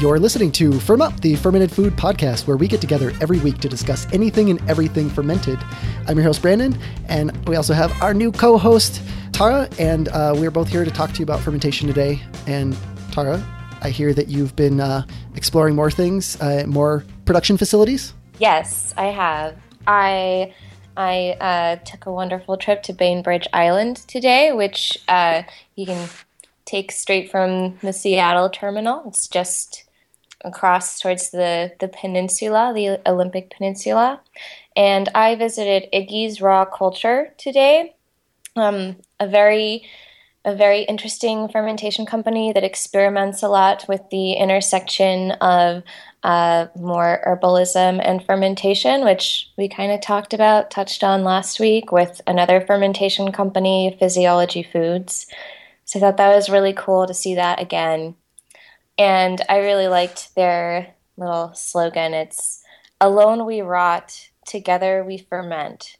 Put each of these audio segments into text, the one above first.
You're listening to Firm Up, the fermented food podcast, where we get together every week to discuss anything and everything fermented. I'm your host, Brandon, and we also have our new co host, Tara, and uh, we're both here to talk to you about fermentation today. And Tara, I hear that you've been uh, exploring more things, uh, more production facilities. Yes, I have. I I uh, took a wonderful trip to Bainbridge Island today, which uh, you can take straight from the Seattle terminal. It's just across towards the, the peninsula, the Olympic Peninsula. And I visited Iggy's Raw Culture today. Um, a very a very interesting fermentation company that experiments a lot with the intersection of uh, more herbalism and fermentation, which we kind of talked about, touched on last week with another fermentation company, Physiology Foods. So I thought that was really cool to see that again. And I really liked their little slogan. It's alone we rot, together we ferment.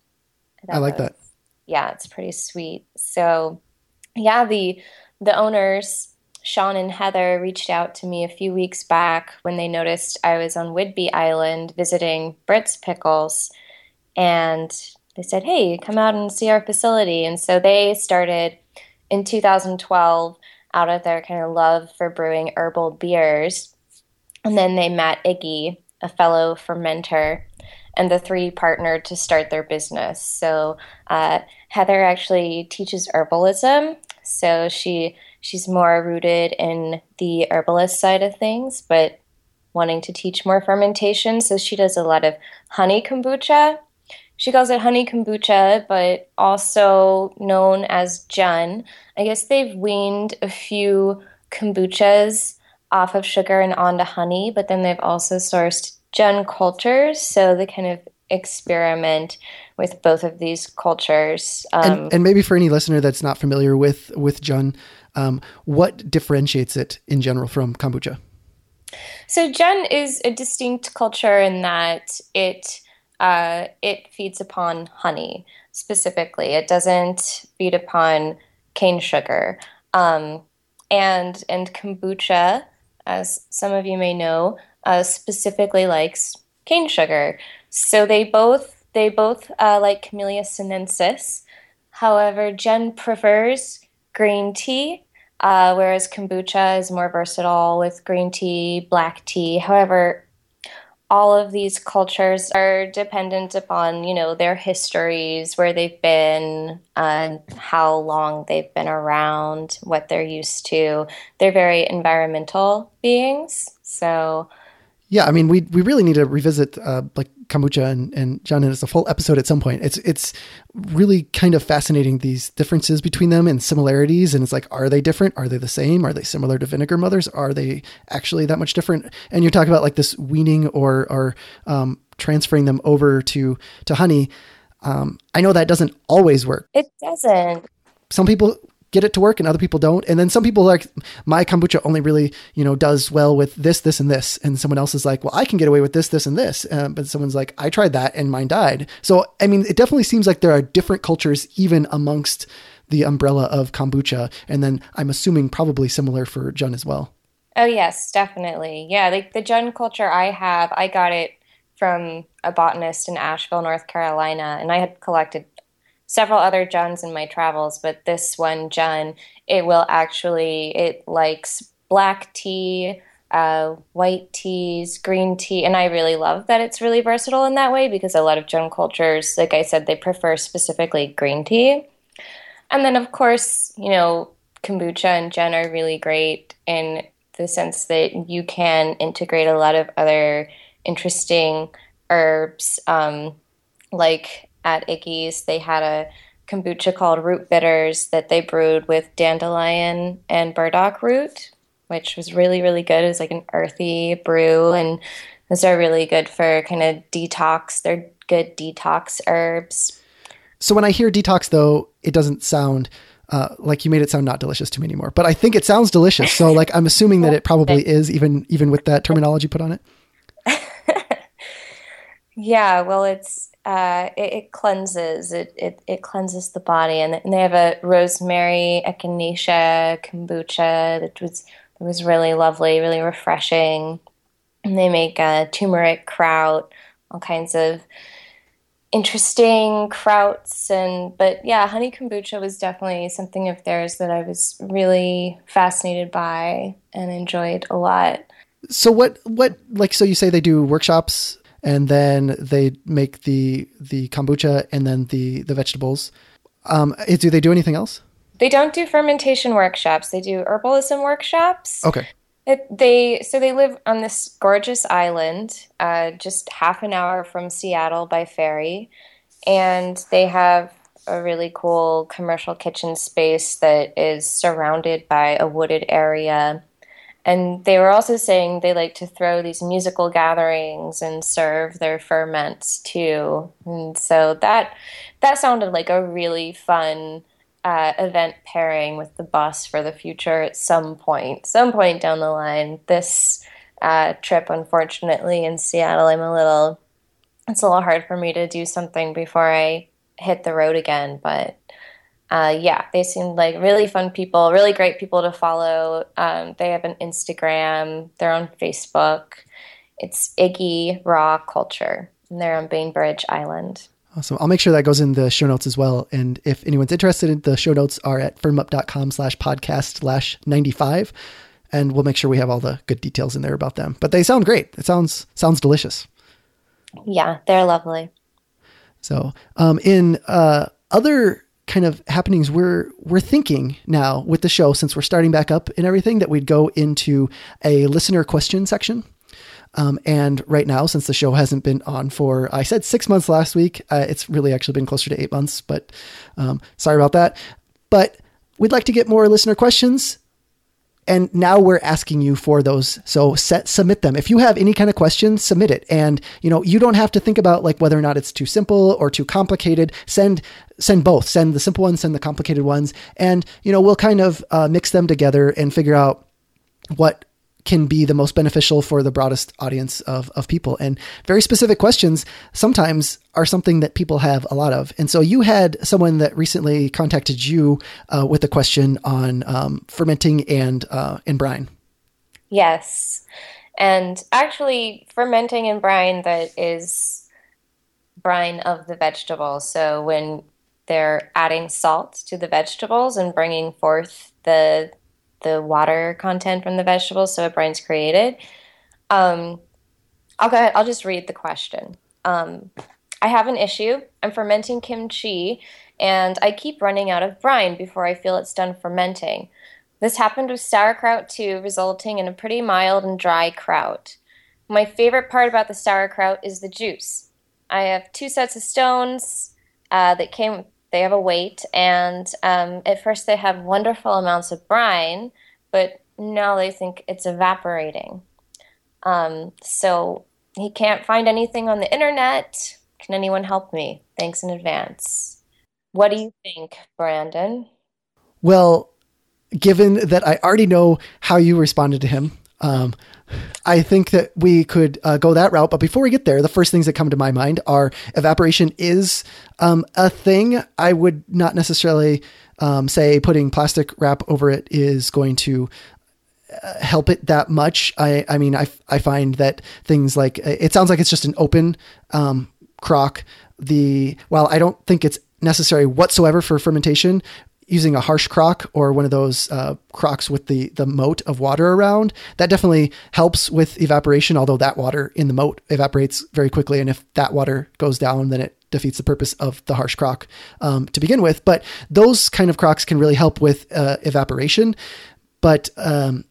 That I like was, that. Yeah, it's pretty sweet. So yeah, the the owners, Sean and Heather, reached out to me a few weeks back when they noticed I was on Whidbey Island visiting Britt's Pickles, and they said, "Hey, come out and see our facility." And so they started in 2012 out of their kind of love for brewing herbal beers, and then they met Iggy, a fellow fermenter, and the three partnered to start their business. So uh, Heather actually teaches herbalism, so she she's more rooted in the herbalist side of things, but wanting to teach more fermentation. So she does a lot of honey kombucha. She calls it honey kombucha, but also known as Jun. I guess they've weaned a few kombuchas off of sugar and onto honey, but then they've also sourced Jun cultures, so they kind of experiment with both of these cultures. Um, and, and, maybe for any listener that's not familiar with with Jun, um, what differentiates it in general from kombucha? So Jun is a distinct culture in that it uh, it feeds upon honey specifically. It doesn't feed upon cane sugar. Um, and and kombucha, as some of you may know, uh, specifically likes cane sugar. So they both they both uh, like Camellia sinensis. However, Jun prefers green tea, uh, whereas kombucha is more versatile with green tea, black tea. However, all of these cultures are dependent upon you know their histories where they've been and how long they've been around what they're used to. They're very environmental beings. So yeah, I mean, we we really need to revisit uh, like kombucha and and Jun and it's a full episode at some point. It's it's really kind of fascinating these differences between them and similarities. And it's like, are they different? Are they the same? Are they similar to vinegar mothers? Are they actually that much different? And you're talking about like this weaning or or um, transferring them over to to honey. Um, I know that doesn't always work. It doesn't. Some people get it to work and other people don't. And then some people like my kombucha only really, you know, does well with this, this, and this. And someone else is like, well, I can get away with this, this, and this. Uh, but someone's like, I tried that and mine died. So, I mean, it definitely seems like there are different cultures even amongst the umbrella of kombucha. And then I'm assuming probably similar for Jun as well. Oh, yes, definitely. Yeah. Like the Jun culture I have, I got it from a botanist in Asheville, North Carolina, and I had collected several other Juns in my travels, but this one Jun, it will actually it likes black tea, uh, white teas, green tea, and I really love that it's really versatile in that way because a lot of Jun cultures, like I said, they prefer specifically green tea. And then of course, you know, kombucha and Jun are really great in the sense that you can integrate a lot of other interesting herbs, um, like at Iggy's, they had a kombucha called Root Bitters that they brewed with dandelion and burdock root, which was really, really good. It was like an earthy brew, and those are really good for kind of detox. They're good detox herbs. So when I hear detox, though, it doesn't sound uh, like you made it sound not delicious to me anymore. But I think it sounds delicious. So like I'm assuming that it probably is, even even with that terminology put on it. yeah, well, it's uh, it, it, cleanses it, it, it cleanses the body. And, they have a rosemary echinacea kombucha that was it was really lovely, really refreshing. And they make a turmeric kraut, all kinds of interesting krauts. And but yeah honey kombucha was definitely something of theirs that i was really fascinated by and enjoyed a lot. So what what like so you say they do workshops and then they make the the kombucha and then the the vegetables. Um do they do anything else? They don't do fermentation workshops. They do herbalism workshops. Okay. It, they so they live on this gorgeous island, uh, just half an hour from Seattle by ferry, and they have a really cool commercial kitchen space that is surrounded by a wooded area. And they were also saying they like to throw these musical gatherings and serve their ferments too. And so that that sounded like a really fun uh, event pairing with the bus for the future at some point, some point down the line. This uh, trip, unfortunately, in Seattle, I'm a little, it's a little hard for me to do something before I hit the road again. But uh, yeah, they seemed like really fun people, really great people to follow. Um, they have an Instagram, they're on Facebook. It's Iggy Raw Culture, and they're on Bainbridge Island. Awesome. I'll make sure that goes in the show notes as well. And if anyone's interested, the show notes are at firmup.com slash podcast slash 95. And we'll make sure we have all the good details in there about them. But they sound great. It sounds sounds delicious. Yeah, they're lovely. So, um, in uh, other kind of happenings, we're we're thinking now with the show since we're starting back up and everything that we'd go into a listener question section. Um, and right now, since the show hasn't been on for, I said six months last week, uh, it's really actually been closer to eight months, but um, sorry about that. But we'd like to get more listener questions. And now we're asking you for those. So set, submit them. If you have any kind of questions submit it. And, you know, you don't have to think about like whether or not it's too simple or too complicated. Send, send both, send the simple ones, send the complicated ones. And, you know, we'll kind of uh, mix them together and figure out what can be the most beneficial for the broadest audience of, of people. And very specific questions sometimes are something that people have a lot of. And so you had someone that recently contacted you uh, with a question on um, fermenting and uh, and brine. Yes, and actually, fermenting and brine that is brine of the vegetables. So when they're adding salt to the vegetables and bringing forth the the water content from the vegetables, so it brines created. Um, I'll go ahead. I'll just read the question. Um, I have an issue. I'm fermenting kimchi, and I keep running out of brine before I feel it's done fermenting. This happened with sauerkraut too, resulting in a pretty mild and dry kraut. My favorite part about the sauerkraut is the juice. I have two sets of stones uh, that came they have a weight, and um, at first they have wonderful amounts of brine, but now they think it's evaporating. Um, so he can't find anything on the internet. Can anyone help me? Thanks in advance. What do you think, Brandon? Well, given that I already know how you responded to him, um, I think that we could uh, go that route. But before we get there, the first things that come to my mind are evaporation is um, a thing. I would not necessarily um, say putting plastic wrap over it is going to uh, help it that much. I, I mean, I, I find that things like it sounds like it's just an open um, crock. The while I don't think it's necessary whatsoever for fermentation, using a Harsch crock or one of those uh, crocks with the the moat of water around that definitely helps with evaporation although that water in the moat evaporates very quickly and if that water goes down then it defeats the purpose of the Harsch crock um, to begin with. But those kind of crocks can really help with uh, evaporation. But um,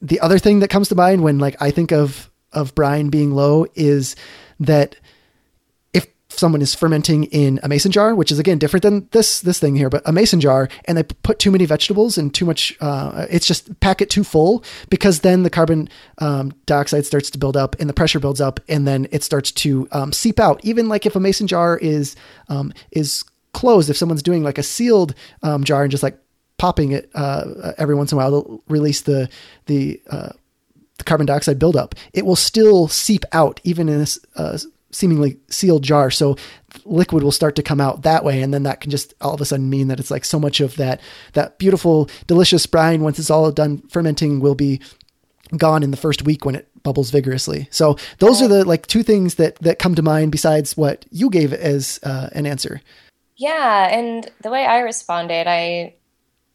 the other thing that comes to mind when like i think of of brine being low is that someone is fermenting in a mason jar, which is again different than this this thing here, but a mason jar, and they put too many vegetables and too much. Uh, it's just pack it too full because then the carbon um, dioxide starts to build up and the pressure builds up, and then it starts to um, seep out. Even like if a mason jar is um, is closed, if someone's doing like a sealed um, jar and just like popping it uh, every once in a while, they'll release the the uh, the carbon dioxide buildup. It will still seep out even in a, seemingly sealed jar. So liquid will start to come out that way. And then that can just all of a sudden mean that it's like so much of that, that beautiful, delicious brine, once it's all done fermenting, will be gone in the first week when it bubbles vigorously. So those are the like two things that, that come to mind besides what you gave as uh, an answer. Yeah. And the way I responded, I,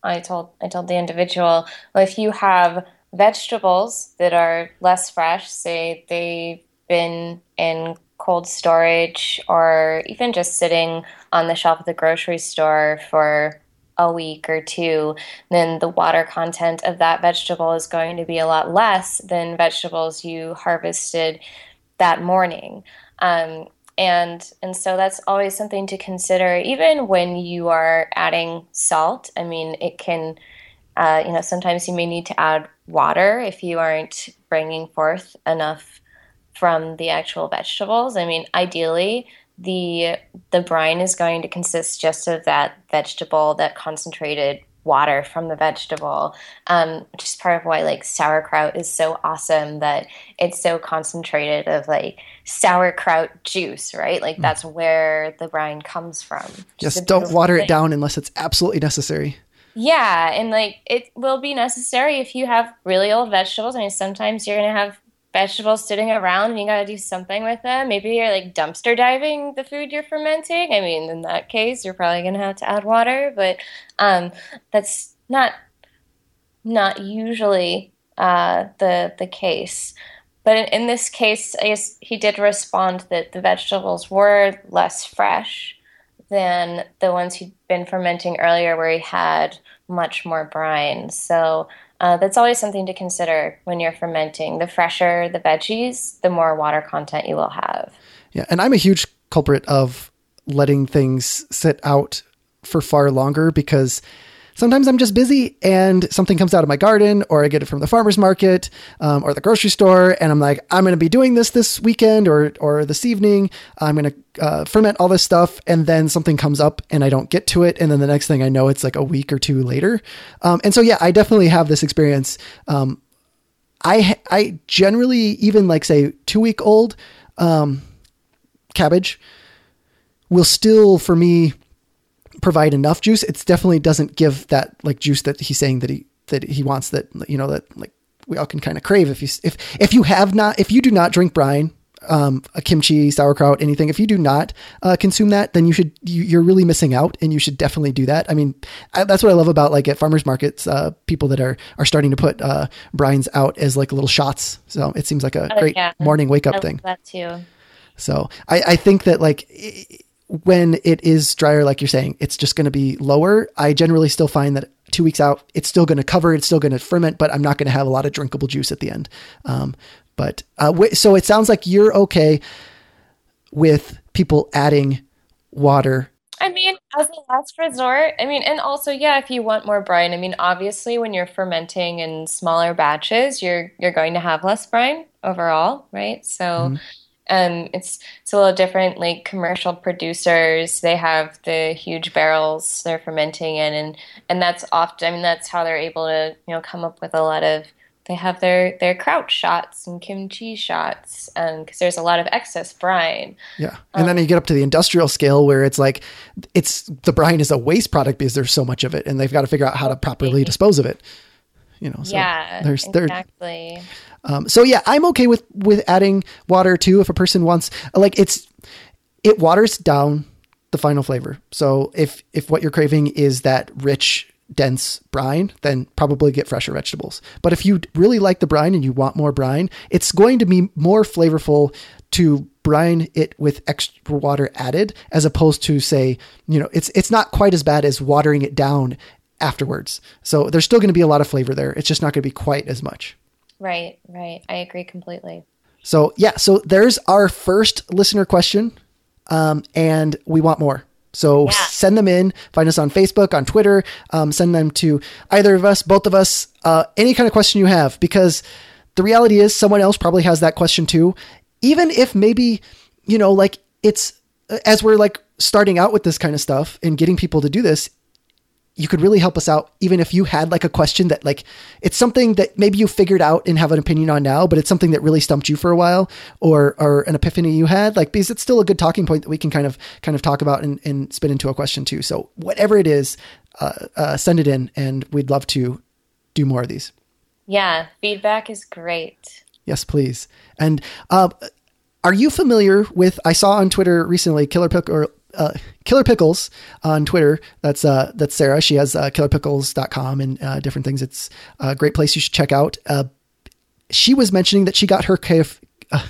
I told, I told the individual, well, if you have vegetables that are less fresh, say they've been in cold storage or even just sitting on the shelf of the grocery store for a week or two, then the water content of that vegetable is going to be a lot less than vegetables you harvested that morning. Um, and and so that's always something to consider, even when you are adding salt. I mean, it can, uh, you know, sometimes you may need to add water if you aren't bringing forth enough from the actual vegetables. I mean, ideally, the the brine is going to consist just of that vegetable, that concentrated water from the vegetable, um, which is part of why like sauerkraut is so awesome that it's so concentrated of like sauerkraut juice, right? Like mm. that's where the brine comes from. Just don't water thing. it down unless it's absolutely necessary. Yeah, and like it will be necessary if you have really old vegetables. I mean, sometimes you're going to have vegetables sitting around and you got to do something with them. Maybe you're like dumpster diving the food you're fermenting. I mean, in that case, you're probably going to have to add water, but um, that's not not usually uh, the the case. But in, in this case, I guess he did respond that the vegetables were less fresh than the ones he'd been fermenting earlier, where he had much more brine. So uh, that's always something to consider when you're fermenting. The fresher the veggies, the more water content you will have. Yeah, and I'm a huge culprit of letting things sit out for far longer because sometimes I'm just busy and something comes out of my garden or I get it from the farmer's market um, or the grocery store. And I'm like, I'm going to be doing this this weekend or, or this evening. I'm going to uh, ferment all this stuff. And then something comes up and I don't get to it. And then the next thing I know, it's like a week or two later. Um, and so, yeah, I definitely have this experience. Um, I, I generally even like say two week old um, cabbage will still for me provide enough juice. It definitely doesn't give that like juice that he's saying that he that he wants that you know that like we all can kind of crave if you if if you have not if you do not drink brine um, a kimchi, sauerkraut, anything. If you do not uh, consume that, then you should you, are really missing out, and you should definitely do that. I mean, I, that's what I love about like at farmers markets, uh, people that are are starting to put uh, brines out as like little shots. So it seems like a oh, great yeah. morning wake up thing. That too. So I, I think that like. It, when it is drier, like you're saying, it's just going to be lower. I generally still find that two weeks out, it's still going to cover, it's still going to ferment, but I'm not going to have a lot of drinkable juice at the end. Um, but uh, so it sounds like you're okay with people adding water. I mean, as a last resort, I mean, and also, yeah, if you want more brine, I mean, obviously, when you're fermenting in smaller batches, you're you're going to have less brine overall, right? So. Mm-hmm um, it's it's a little different. Like commercial producers, they have the huge barrels they're fermenting in, and and that's often. I mean, that's how they're able to you know come up with a lot of. They have their their kraut shots and kimchi shots, because um, there's a lot of excess brine. Yeah, and um, then you get up to the industrial scale where it's like, it's the brine is a waste product because there's so much of it, and they've got to figure out how to properly dispose of it. You know, so yeah, there's exactly. There, um, so yeah, I'm okay with with adding water too if a person wants. Like it's it waters down the final flavor. So if if what you're craving is that rich dense brine, then probably get fresher vegetables. But if you really like the brine and you want more brine, it's going to be more flavorful to brine it with extra water added as opposed to say, you know, it's it's not quite as bad as watering it down afterwards. So there's still going to be a lot of flavor there. It's just not going to be quite as much. Right, right. I agree completely. So, yeah, so there's our first listener question. Um, and we want more. So yeah. send them in. Find us on Facebook, on Twitter. Um, send them to either of us, both of us, uh, any kind of question you have, because the reality is someone else probably has that question too. Even if maybe, you know, like it's as we're like starting out with this kind of stuff and getting people to do this, you could really help us out even if you had like a question that like it's something that maybe you figured out and have an opinion on now but it's something that really stumped you for a while or or an epiphany you had like because it's still a good talking point that we can kind of kind of talk about and, and spin into a question too. So whatever it is uh, uh, send it in and we'd love to do more of these. Yeah feedback is great. Yes please. And uh, are you familiar with i saw on twitter recently killer pick or uh, Killer Pickles on Twitter. That's uh, that's Sarah. She has uh, killerpickles.com and uh, different things. It's a great place you should check out. Uh, she was mentioning that she got her kef- uh,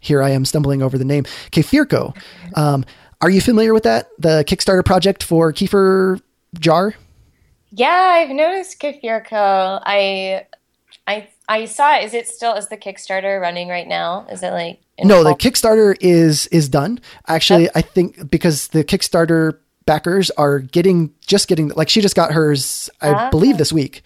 here I am stumbling over the name Kefirko. Um, are you familiar with that? The Kickstarter project for Kefir jar? Yeah, I've noticed Kefirko. I I saw it. Is it still is the Kickstarter running right now? Is it like no? The Kickstarter is is done. Actually, I think because the Kickstarter backers are getting just getting like she just got hers, I ah. believe, this week.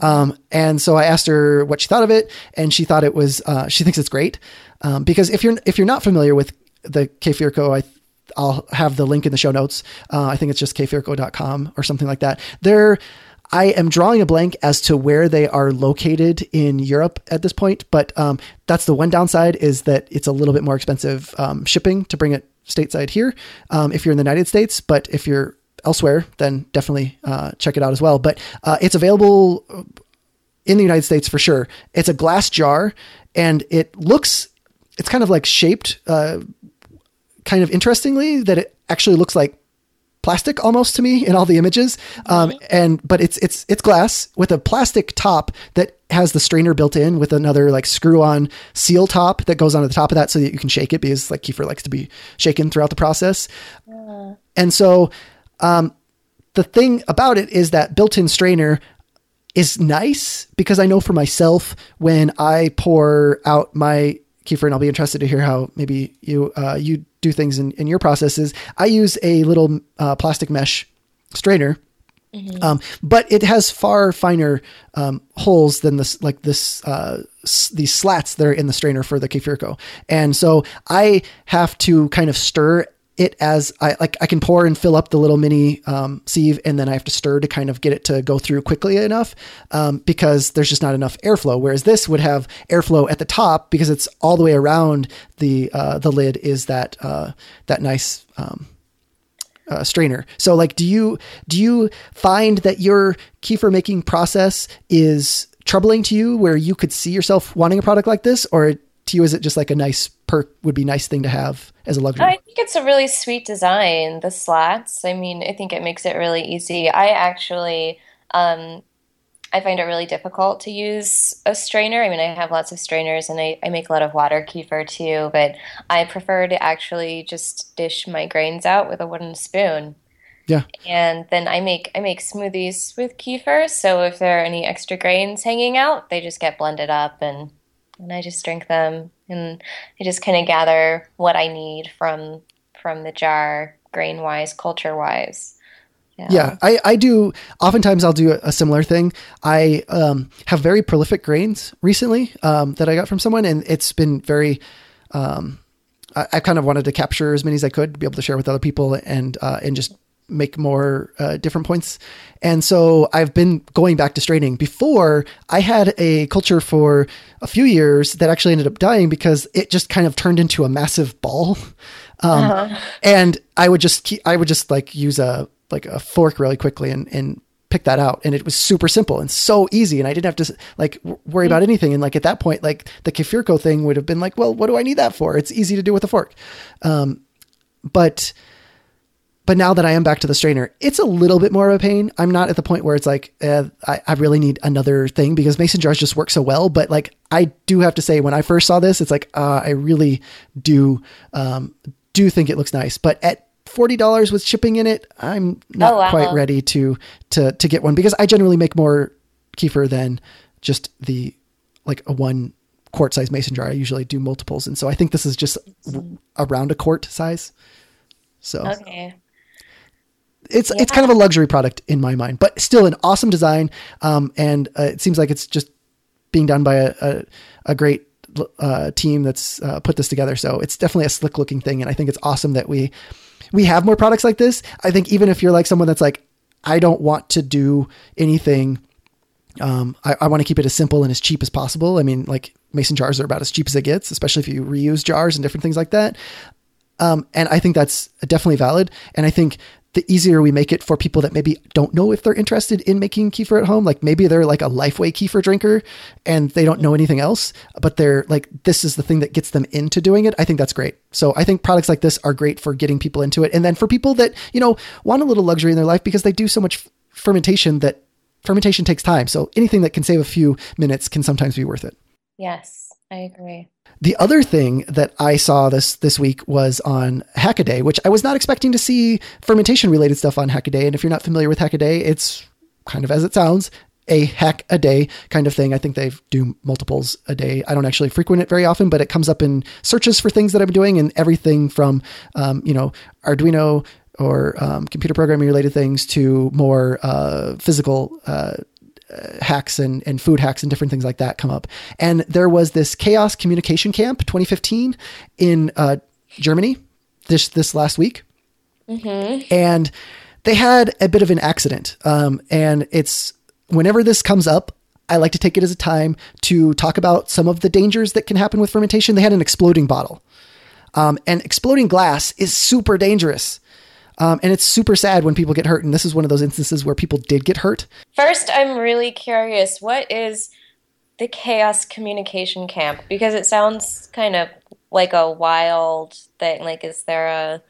Um, and so I asked her what she thought of it, and she thought it was uh, she thinks it's great um, because if you're if you're not familiar with the Kefirko, I I'll have the link in the show notes. Uh, I think it's just kefirko.com or something like that. They're I am drawing a blank as to where they are located in Europe at this point, but um, that's the one downside is that it's a little bit more expensive um, shipping to bring it stateside here um, if you're in the United States. But if you're elsewhere, then definitely uh, check it out as well. But uh, it's available in the United States for sure. It's a glass jar and it looks, it's kind of like shaped uh, kind of interestingly that it actually looks like plastic almost to me in all the images. Um, and but it's it's it's glass with a plastic top that has the strainer built in with another like screw on seal top that goes on the top of that so that you can shake it because like kefir likes to be shaken throughout the process. Yeah. And so um, the thing about it is that built-in strainer is nice because I know for myself when I pour out my Kefir, and I'll be interested to hear how maybe you uh, you do things in, in your processes. I use a little uh, plastic mesh strainer. Mm-hmm. Um, but it has far finer um, holes than this, like this, uh, s- these slats that are in the strainer for the kefirko. And so I have to kind of stir it as I like I can pour and fill up the little mini um, sieve, and then I have to stir to kind of get it to go through quickly enough um, because there's just not enough airflow. Whereas this would have airflow at the top because it's all the way around the uh, the lid is that uh, that nice. Um, uh, strainer. So like, do you, do you find that your kefir making process is troubling to you where you could see yourself wanting a product like this or to you is it just like a nice perk would be nice thing to have as a luxury? I think it's a really sweet design the slats. I mean i think it makes it really easy. I actually um, i find it really difficult to use a strainer. I mean i have lots of strainers and i, I make a lot of water kefir too but i prefer to actually just dish my grains out with a wooden spoon. Yeah. And then I make I make smoothies with kefir. So if there are any extra grains hanging out, they just get blended up and and I just drink them and I just kind of gather what I need from from the jar, grain wise, culture wise. Yeah. yeah, I, I do. Oftentimes, I'll do a, similar thing. I um, have very prolific grains recently um, that I got from someone, and it's been very. Um, I, I, kind of wanted to capture as many as I could be able to share with other people, and uh, and just make more uh, different points. And so I've been going back to straining. Before, I had a culture for a few years that actually ended up dying because it just kind of turned into a massive ball. Um, uh-huh. And I would just keep, I would just like use a like a fork really quickly and and pick that out and it was super simple and so easy and I didn't have to like worry about anything and like at that point like the kefirko thing would have been like well what do I need that for it's easy to do with a fork um, but but now that I am back to the strainer, it's a little bit more of a pain. I'm not at the point where it's like, uh, I, I really need another thing because mason jars just work so well. But like, I do have to say, when I first saw this, it's like, uh, I really do, um, do think it looks nice. But at $40 with shipping in it, I'm not oh, wow. quite ready to, to, to get one because I generally make more kefir than just the, like a one quart size mason jar. I usually do multiples. And so I think this is just around a quart size. So, okay it's yeah. it's kind of a luxury product in my mind, but still an awesome design. Um, and uh, it seems like it's just being done by a a, a great uh, team that's uh, put this together. So it's definitely a slick looking thing, and I think it's awesome that we we have more products like this. I think even if you're like someone that's like I don't want to do anything. Um, I, I want to keep it as simple and as cheap as possible. I mean, like mason jars are about as cheap as it gets, especially if you reuse jars and different things like that. Um, and I think that's definitely valid. And I think the easier we make it for people that maybe don't know if they're interested in making kefir at home. Like maybe they're like a Lifeway kefir drinker and they don't know anything else, but they're like, this is the thing that gets them into doing it. I think that's great. So I think products like this are great for getting people into it. And then for people that, you know, want a little luxury in their life because they do so much fermentation that fermentation takes time. So anything that can save a few minutes can sometimes be worth it. Yes, I agree. The other thing that I saw this this week was on Hackaday, which I was not expecting to see fermentation related stuff on Hackaday. And if you're not familiar with Hackaday, it's kind of as it sounds, a hack a day kind of thing. I think they do multiples a day. I don't actually frequent it very often, but it comes up in searches for things that I'm doing and everything from, um, you know, Arduino or um, computer programming related things to more uh, physical uh, hacks and, and food hacks and different things like that come up. And there was this Chaos Communication Camp 2015 in uh, Germany this this last week, mm-hmm. and they had a bit of an accident. Um, and it's whenever this comes up, I like to take it as a time to talk about some of the dangers that can happen with fermentation. They had an exploding bottle, um, and exploding glass is super dangerous. Um, and it's super sad when people get hurt. And this is one of those instances where people did get hurt. First, I'm really curious what is the Chaos Communication Camp? Because it sounds kind of like a wild thing. Like, is there a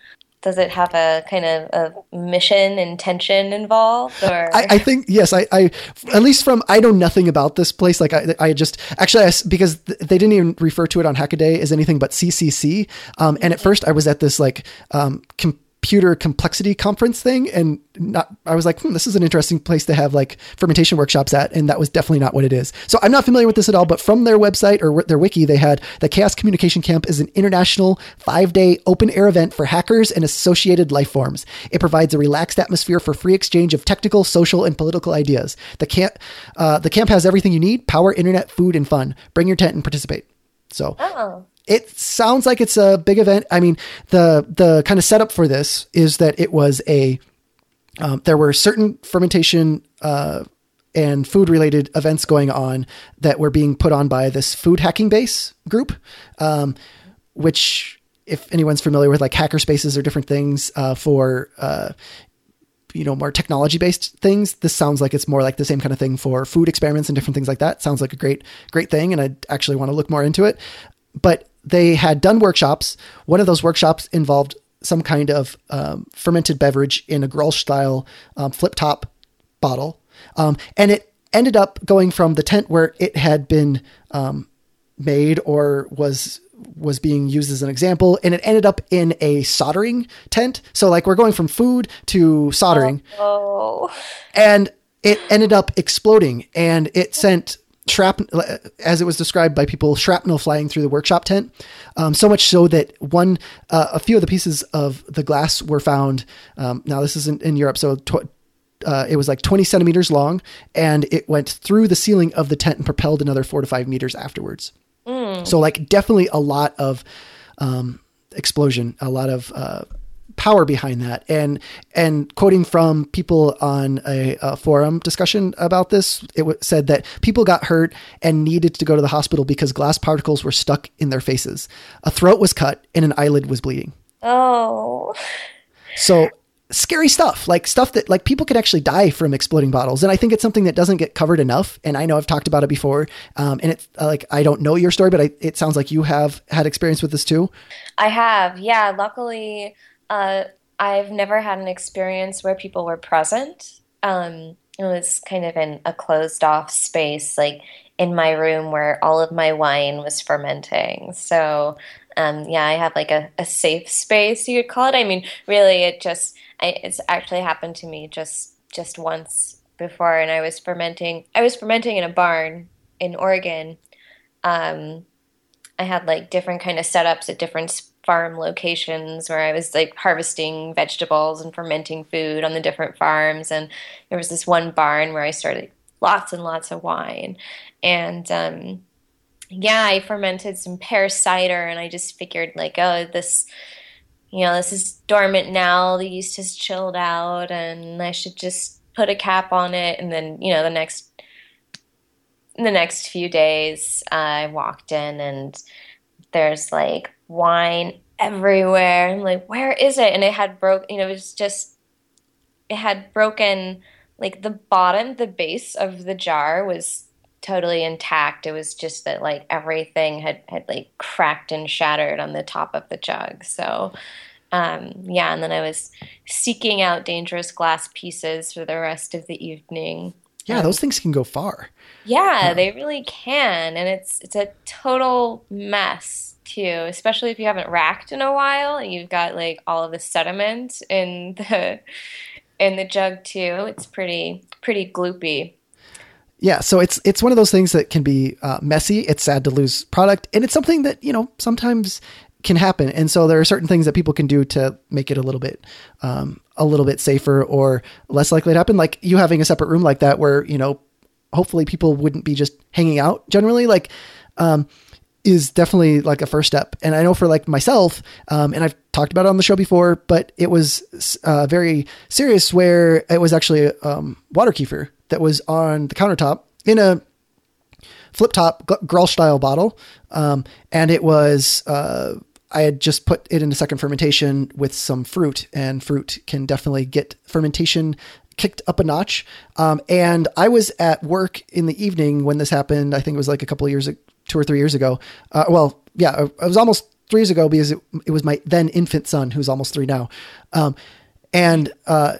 does it have a kind of a mission intention involved or I, I, think yes I, I at least from i know nothing about this place like i, I just actually I, because they didn't even refer to it on hackaday as anything but ccc um, and at first i was at this like um, com- computer complexity conference thing and not i was like hmm, this is an interesting place to have like fermentation workshops at and that was definitely not what it is. So i'm not familiar with this at all but from their website or their wiki they had the chaos communication camp is an international five day open air event for hackers and associated life forms. It provides a relaxed atmosphere for free exchange of technical social and political ideas. The camp uh, the camp has everything you need power internet food and fun. Bring your tent and participate. So oh it sounds like it's a big event. I mean, the the kind of setup for this is that it was a um, there were certain fermentation uh, and food related events going on that were being put on by this food hacking base group, um, which if anyone's familiar with like hacker spaces or different things uh, for uh, you know more technology based things this sounds like it's more like the same kind of thing for food experiments and different things like that sounds like a great great thing and i actually want to look more into it but they had done workshops. One of those workshops involved some kind of um, fermented beverage in a Grolsch style um, flip top bottle. Um, and it ended up going from the tent where it had been um, made or was was being used as an example and it ended up in a soldering tent so like we're going from food to soldering oh. and it ended up exploding and it sent shrapnel, as it was described by people, shrapnel flying through the workshop tent. Um, so much so that one, uh, a few of the pieces of the glass were found. Um, now this is in, in Europe, so tw- uh, it was like 20 centimeters long, and it went through the ceiling of the tent and propelled another four to five meters afterwards. Mm. So like definitely a lot of um, explosion, a lot of uh, power behind that. And and quoting from people on a, a forum discussion about this, it w- said that people got hurt and needed to go to the hospital because glass particles were stuck in their faces. A throat was cut and an eyelid was bleeding. Oh. So scary stuff like stuff that like people could actually die from exploding bottles and i think it's something that doesn't get covered enough and i know i've talked about it before um, and it's uh, like i don't know your story but I, it sounds like you have had experience with this too i have yeah luckily uh, I've never had an experience where people were present. Um, it was kind of in a closed off space, like in my room where all of my wine was fermenting. So, um, yeah, I have like a, a safe space, you could call it. I mean, really, it just, I, it's actually happened to me just, just once before. And I was fermenting, I was fermenting in a barn in Oregon. Um, I had like different kind of setups at different farm locations where I was like harvesting vegetables and fermenting food on the different farms. And there was this one barn where I started lots and lots of wine. And um, yeah, I fermented some pear cider and I just figured, like, oh, this. You know, this is dormant now. The yeast has chilled out, and I should just put a cap on it, and then you know the next the next few days, I walked in and there's like wine everywhere. I'm like, where is it? And it had broke. You know, it was just it had broken. Like the bottom, the base of the jar was totally intact. It was just that like everything had had like cracked and shattered on the top of the jug. So um, yeah, and then I was seeking out dangerous glass pieces for the rest of the evening. Yeah, those things can go far. Yeah, they really can, and it's it's a total mess too, especially if you haven't racked in a while and you've got like all of the sediment in the in the jug too. It's pretty pretty gloopy. Yeah, so it's it's one of those things that can be uh, messy. It's sad to lose product, and it's something that you know sometimes can happen. And so there are certain things that people can do to make it a little bit um, a little bit safer or less likely to happen. Like you having a separate room like that, where you know hopefully people wouldn't be just hanging out. Generally, like um, is definitely like a first step. And I know for like myself, um, and I've talked about it on the show before, but it was uh, very serious where it was actually um, water kefir that was on the countertop in a flip top Grolsch style bottle. Um, and it was, uh, I had just put it into second fermentation with some fruit, and fruit can definitely get fermentation kicked up a notch. Um, and I was at work in the evening when this happened. I think it was like a couple of years, two or three years ago. Uh, well, yeah, it was almost three years ago because it, it was my then infant son who's almost three now. Um, and, uh,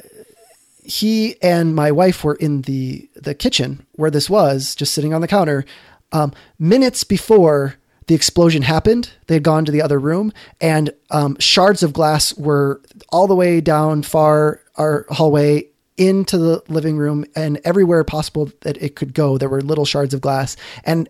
he and my wife were in the the kitchen where this was, just sitting on the counter. Um, minutes before the explosion happened, they had gone to the other room, and um, shards of glass were all the way down far our hallway into the living room, and everywhere possible that it could go, there were little shards of glass. And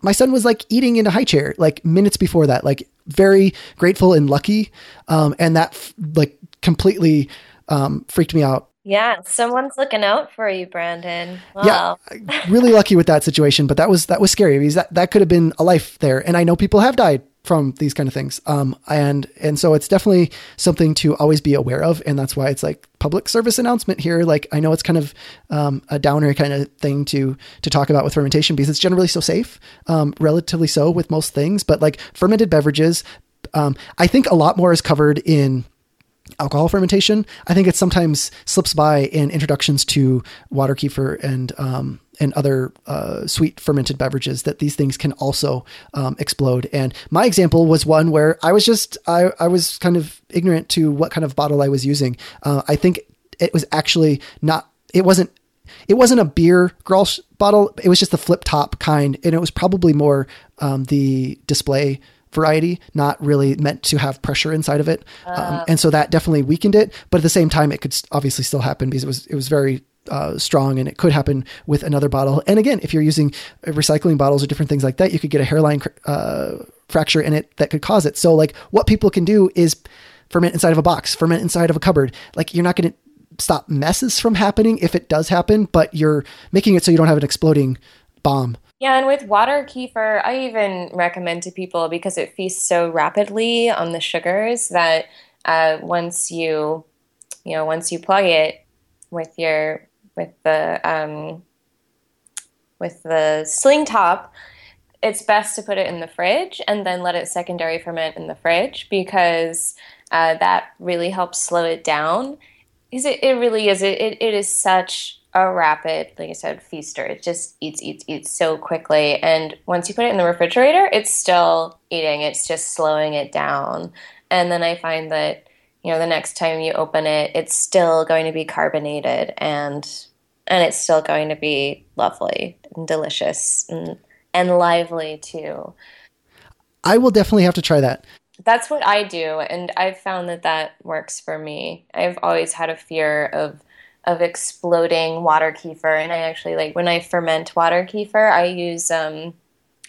my son was like eating in a high chair like minutes before that, like very grateful and lucky. Um, and that like completely um, freaked me out yeah, someone's looking out for you, Brandon. Wow. Yeah, really lucky with that situation, but that was that was scary because that, that could have been a life there. And I know people have died from these kind of things. Um, and and so it's definitely something to always be aware of, and that's why it's like public service announcement here. Like I know it's kind of um, a downer kind of thing to to talk about with fermentation because it's generally so safe, um, relatively so with most things. But like fermented beverages, um, I think a lot more is covered in alcohol fermentation. I think it sometimes slips by in introductions to water kefir and um, and other uh, sweet fermented beverages that these things can also um, explode. And my example was one where I was just I, I was kind of ignorant to what kind of bottle I was using. Uh, I think it was actually not. It wasn't. It wasn't a beer Grolsch bottle. It was just the flip top kind, and it was probably more um, the display variety, not really meant to have pressure inside of it. Uh, um, and so that definitely weakened it. But at the same time, it could obviously still happen because it was, it was very uh, strong and it could happen with another bottle. And again, if you're using recycling bottles or different things like that, you could get a hairline uh, fracture in it that could cause it. So like what people can do is ferment inside of a box, ferment inside of a cupboard. Like you're not going to stop messes from happening if it does happen, but you're making it so you don't have an exploding bomb yeah, and with water kefir, I even recommend to people because it feasts so rapidly on the sugars that uh, once you, you know, once you plug it with your with the um, with the sling top, it's best to put it in the fridge and then let it secondary ferment in the fridge because uh, that really helps slow it down. Because it, it really is it, it, it is such a rapid, like I said, feaster. It just eats, eats, eats so quickly. And once you put it in the refrigerator, it's still eating. It's just slowing it down. And then I find that, you know, the next time you open it, it's still going to be carbonated and and it's still going to be lovely and delicious and, and lively too. I will definitely have to try that. That's what I do, and I've found that that works for me. I've always had a fear of of exploding water kefir. And I actually like when I ferment water kefir, I use um,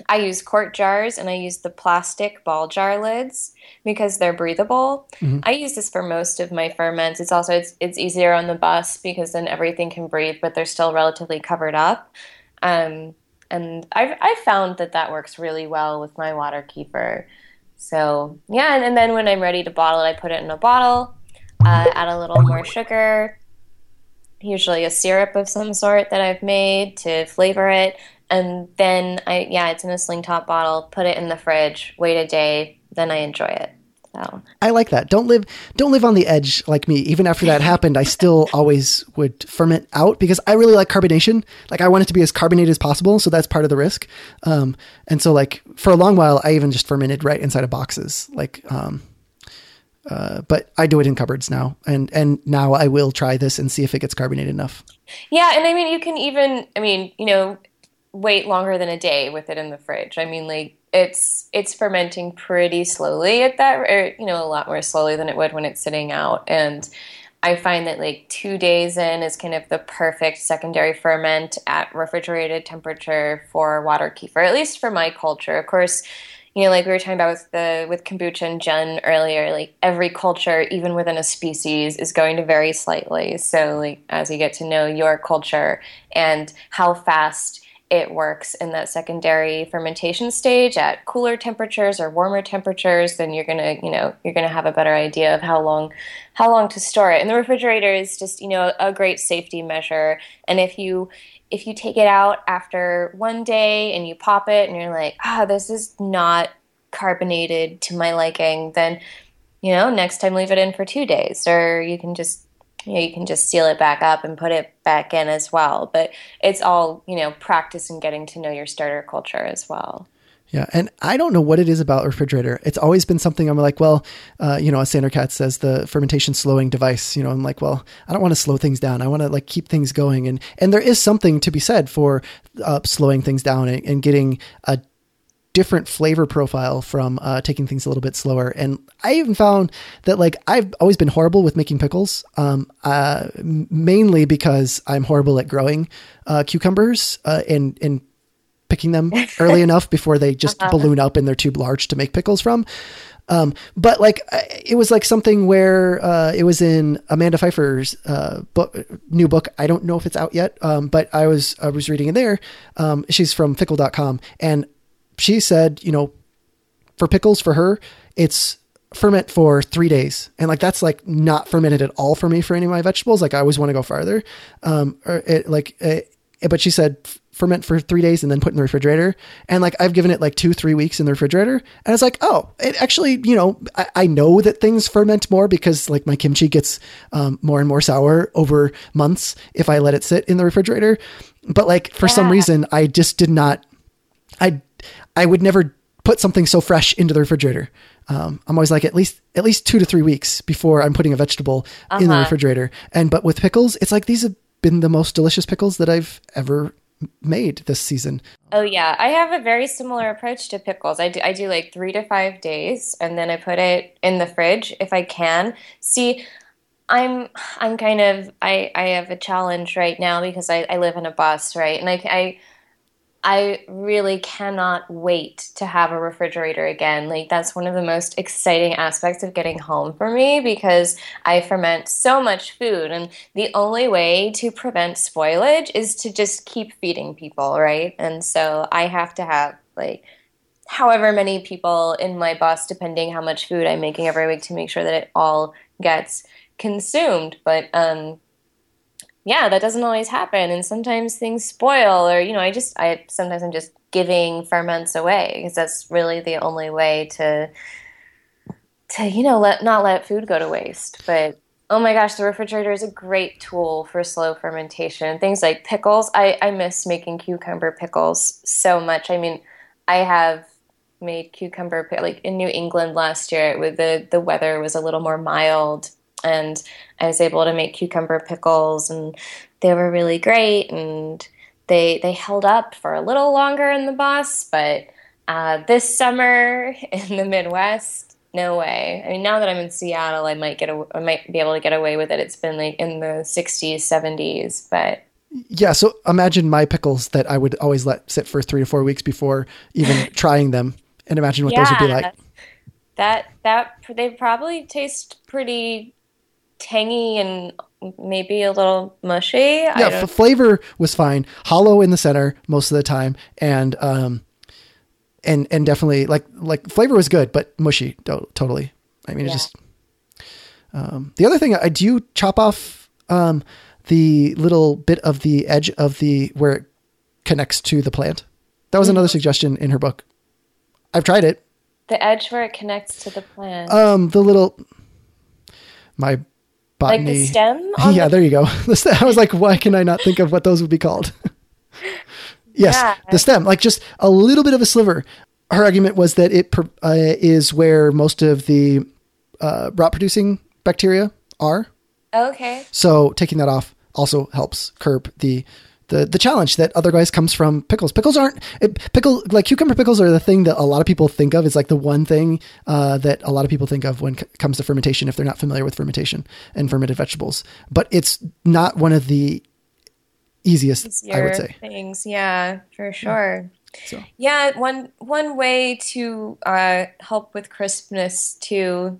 I use quart jars and I use the plastic ball jar lids because they're breathable. Mm-hmm. I use this for most of my ferments. It's also it's it's easier on the bus because then everything can breathe, but they're still relatively covered up. Um, and I've I've found that that works really well with my water kefir. So yeah, and, and then when I'm ready to bottle it, I put it in a bottle, uh, add a little more sugar, usually a syrup of some sort that I've made to flavor it. And then I, yeah, it's in a sling top bottle, put it in the fridge, wait a day, then I enjoy it. So I like that. Don't live don't live on the edge like me. Even after that happened, I still always would ferment out because I really like carbonation. Like I want it to be as carbonated as possible, so that's part of the risk. Um, and so like for a long while, I even just fermented right inside of boxes. Like, um, uh, but I do it in cupboards now, and and now I will try this and see if it gets carbonated enough. Yeah, and I mean you can even I mean you know wait longer than a day with it in the fridge. I mean like it's it's fermenting pretty slowly at that or you know a lot more slowly than it would when it's sitting out and I find that like two days in is kind of the perfect secondary ferment at refrigerated temperature for water kefir, at least for my culture. Of course, you know, like we were talking about with the with kombucha and Jun earlier, like every culture, even within a species, is going to vary slightly. So like as you get to know your culture and how fast it works in that secondary fermentation stage at cooler temperatures or warmer temperatures then you're going to you know you're going to have a better idea of how long how long to store it. And the refrigerator is just you know a great safety measure. And if you if you take it out after one day and you pop it and you're like ah this is not carbonated to my liking then you know next time leave it in for two days. Or you can just you know you can just seal it back up and put it back in as well but it's all you know practice and getting to know your starter culture as well yeah, and I don't know what it is about refrigerator. It's always been something I'm like, well, uh, you know, as Sandor Katz says, the fermentation slowing device. You know, I'm like, well, I don't want to slow things down. I want to like keep things going, and and there is something to be said for uh, slowing things down and, and getting a different flavor profile from uh, taking things a little bit slower. And I even found that like I've always been horrible with making pickles, um, uh, mainly because I'm horrible at growing uh, cucumbers uh, and and picking them early enough before they just uh-huh. balloon up and they're too large to make pickles from. Um, but like it was like something where uh, it was in Amanda Feifer's uh, book, new book. I don't know if it's out yet, um, but I was I was reading in there. Um, she's from Phickle.com, and she said, you know, for pickles for her, it's ferment for three days. And like, that's like not fermented at all for me for any of my vegetables. Like I always want to go farther. Um, or it like, it, but she said ferment for three days and then put in the refrigerator. And like, I've given it like two, three weeks in the refrigerator. And it's like, oh, it actually, you know, I, I know that things ferment more because like my kimchi gets um, more and more sour over months if I let it sit in the refrigerator. But like, for yeah. some reason, I just did not, I I would never put something so fresh into the refrigerator. Um, I'm always like at least at least two to three weeks before I'm putting a vegetable uh-huh. in the uh-huh. refrigerator. And but with pickles, it's like these have been the most delicious pickles that I've ever made this season. Oh yeah, I have a very similar approach to pickles. I do, I do like three to five days, and then I put it in the fridge if I can. See, I'm I'm kind of I I have a challenge right now because I, I live in a bus, right, and I I I really cannot wait to have a refrigerator again. Like, that's one of the most exciting aspects of getting home for me because I ferment so much food. And the only way to prevent spoilage is to just keep feeding people, right? And so I have to have, like, however many people in my bus, depending how much food I'm making every week to make sure that it all gets consumed. But, um, yeah, that doesn't always happen. And sometimes things spoil, or, you know, I just, I sometimes I'm just giving ferments away because that's really the only way to, to, you know, let, not let food go to waste. But oh my gosh, the refrigerator is a great tool for slow fermentation. Things like pickles. I, I miss making cucumber pickles so much. I mean, I have made cucumber like in New England last year with the the weather was a little more mild and I was able to make cucumber pickles, and they were really great, and they they held up for a little longer in the bus, but uh, this summer in the Midwest, no way. I mean, now that I'm in Seattle, I might get a, I might be able to get away with it. It's been like in the 60s, 70s, but yeah. So imagine my pickles that I would always let sit for three to four weeks before even trying them, and imagine what yeah, those would be like. That that they probably taste pretty tangy and maybe a little mushy. Yeah, f- flavor was fine. Hollow in the center most of the time, and um, and and definitely like like flavor was good, but mushy to- totally. I mean, yeah. it just. Um, the other thing I do you chop off um the little bit of the edge of the where it connects to the plant. That was another suggestion in her book. I've tried it. The edge where it connects to the plant. Um, the little my like the stem? yeah, the- there you go. I was like, why can I not think of what those would be called? yes, Yeah. the stem, like just a little bit of a sliver. Her argument was that it uh, is where most of the uh, rot producing bacteria are. Okay. So taking that off also helps curb the the the challenge that other guys comes from pickles. Pickles aren't pickle like cucumber pickles are the thing that a lot of people think of. It's like the one thing uh, that a lot of people think of when it comes to fermentation if they're not familiar with fermentation and fermented vegetables. But it's not one of the easiest, I would say. things. Yeah, for sure. So Yeah, one one way to uh, help with crispness too,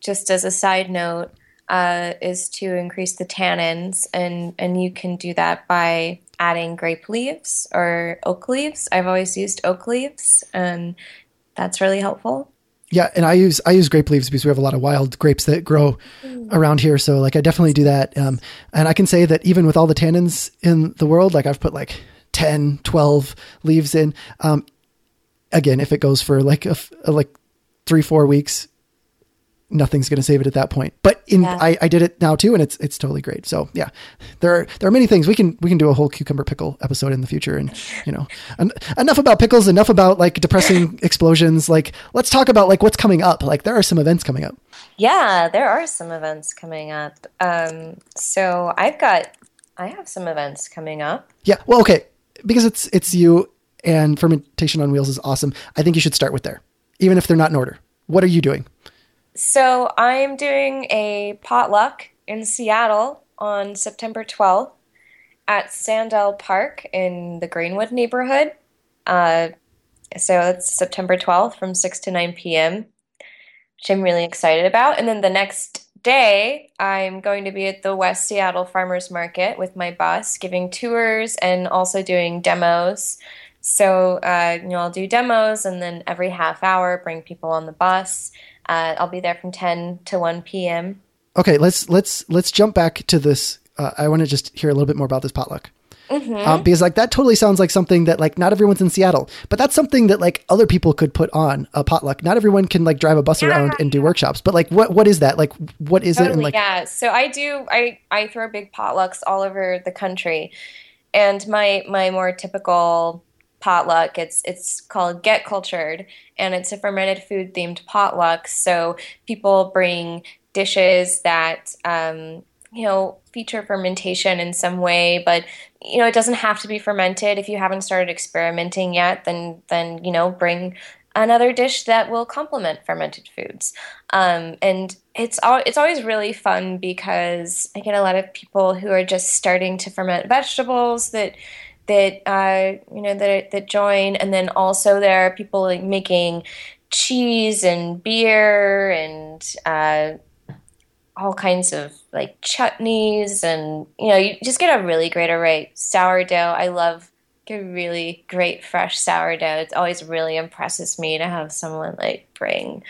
just as a side note, uh, is to increase the tannins, and and you can do that by adding grape leaves or oak leaves. I've always used oak leaves, and that's really helpful. yeah, and I use I use grape leaves because we have a lot of wild grapes that grow around here. So like I definitely do that. Um, and I can say that even with all the tannins in the world, like I've put like 10, 12 leaves in. Um, again, if it goes for like a like three, four weeks, nothing's going to save it at that point. But in Yeah. I, I did it now too, and it's it's totally great. So yeah, there are there are many things we can we can do a whole cucumber pickle episode in the future, and you know, en- enough about pickles, enough about like depressing explosions. Like let's talk about like what's coming up. Like there are some events coming up. Yeah, there are some events coming up. Um, so I've got I have some events coming up. Yeah, well, okay, because it's it's you and fermentation on wheels is awesome. I think you should start with there, even if they're not in order. What are you doing? So I'm doing a potluck in Seattle on September 12th at Sandel Park in the Greenwood neighborhood. Uh, so it's September 12th from 6 to 9 p.m., which I'm really excited about. And then the next day, I'm going to be at the West Seattle Farmers Market with my bus, giving tours and also doing demos. So, uh, you know, I'll do demos and then every half hour bring people on the bus. Uh, I'll be there from 10 to 1 p.m. Okay, let's let's let's jump back to this. Uh, I want to just hear a little bit more about this potluck. Um, because like that totally sounds like something that like not everyone's in Seattle, but that's something that like other people could put on a potluck. Not everyone can like drive a bus around and do workshops, but like what what is that? Like what is it? And Totally, like yeah. So I do. I I throw big potlucks all over the country, and my my more typical potluck it's it's called Get Cultured, and it's a fermented food themed potluck. So people bring dishes that um, you know feature fermentation in some way, but you know it doesn't have to be fermented. If you haven't started experimenting yet, then then you know bring another dish that will complement fermented foods. Um, and it's al- it's always really fun because I get a lot of people who are just starting to ferment vegetables that that uh, you know that that join, and then also there are people like making cheese and beer and uh, all kinds of like chutneys, and you know you just get a really great array. Sourdough, I love a really great fresh sourdough. It always really impresses me to have someone like bring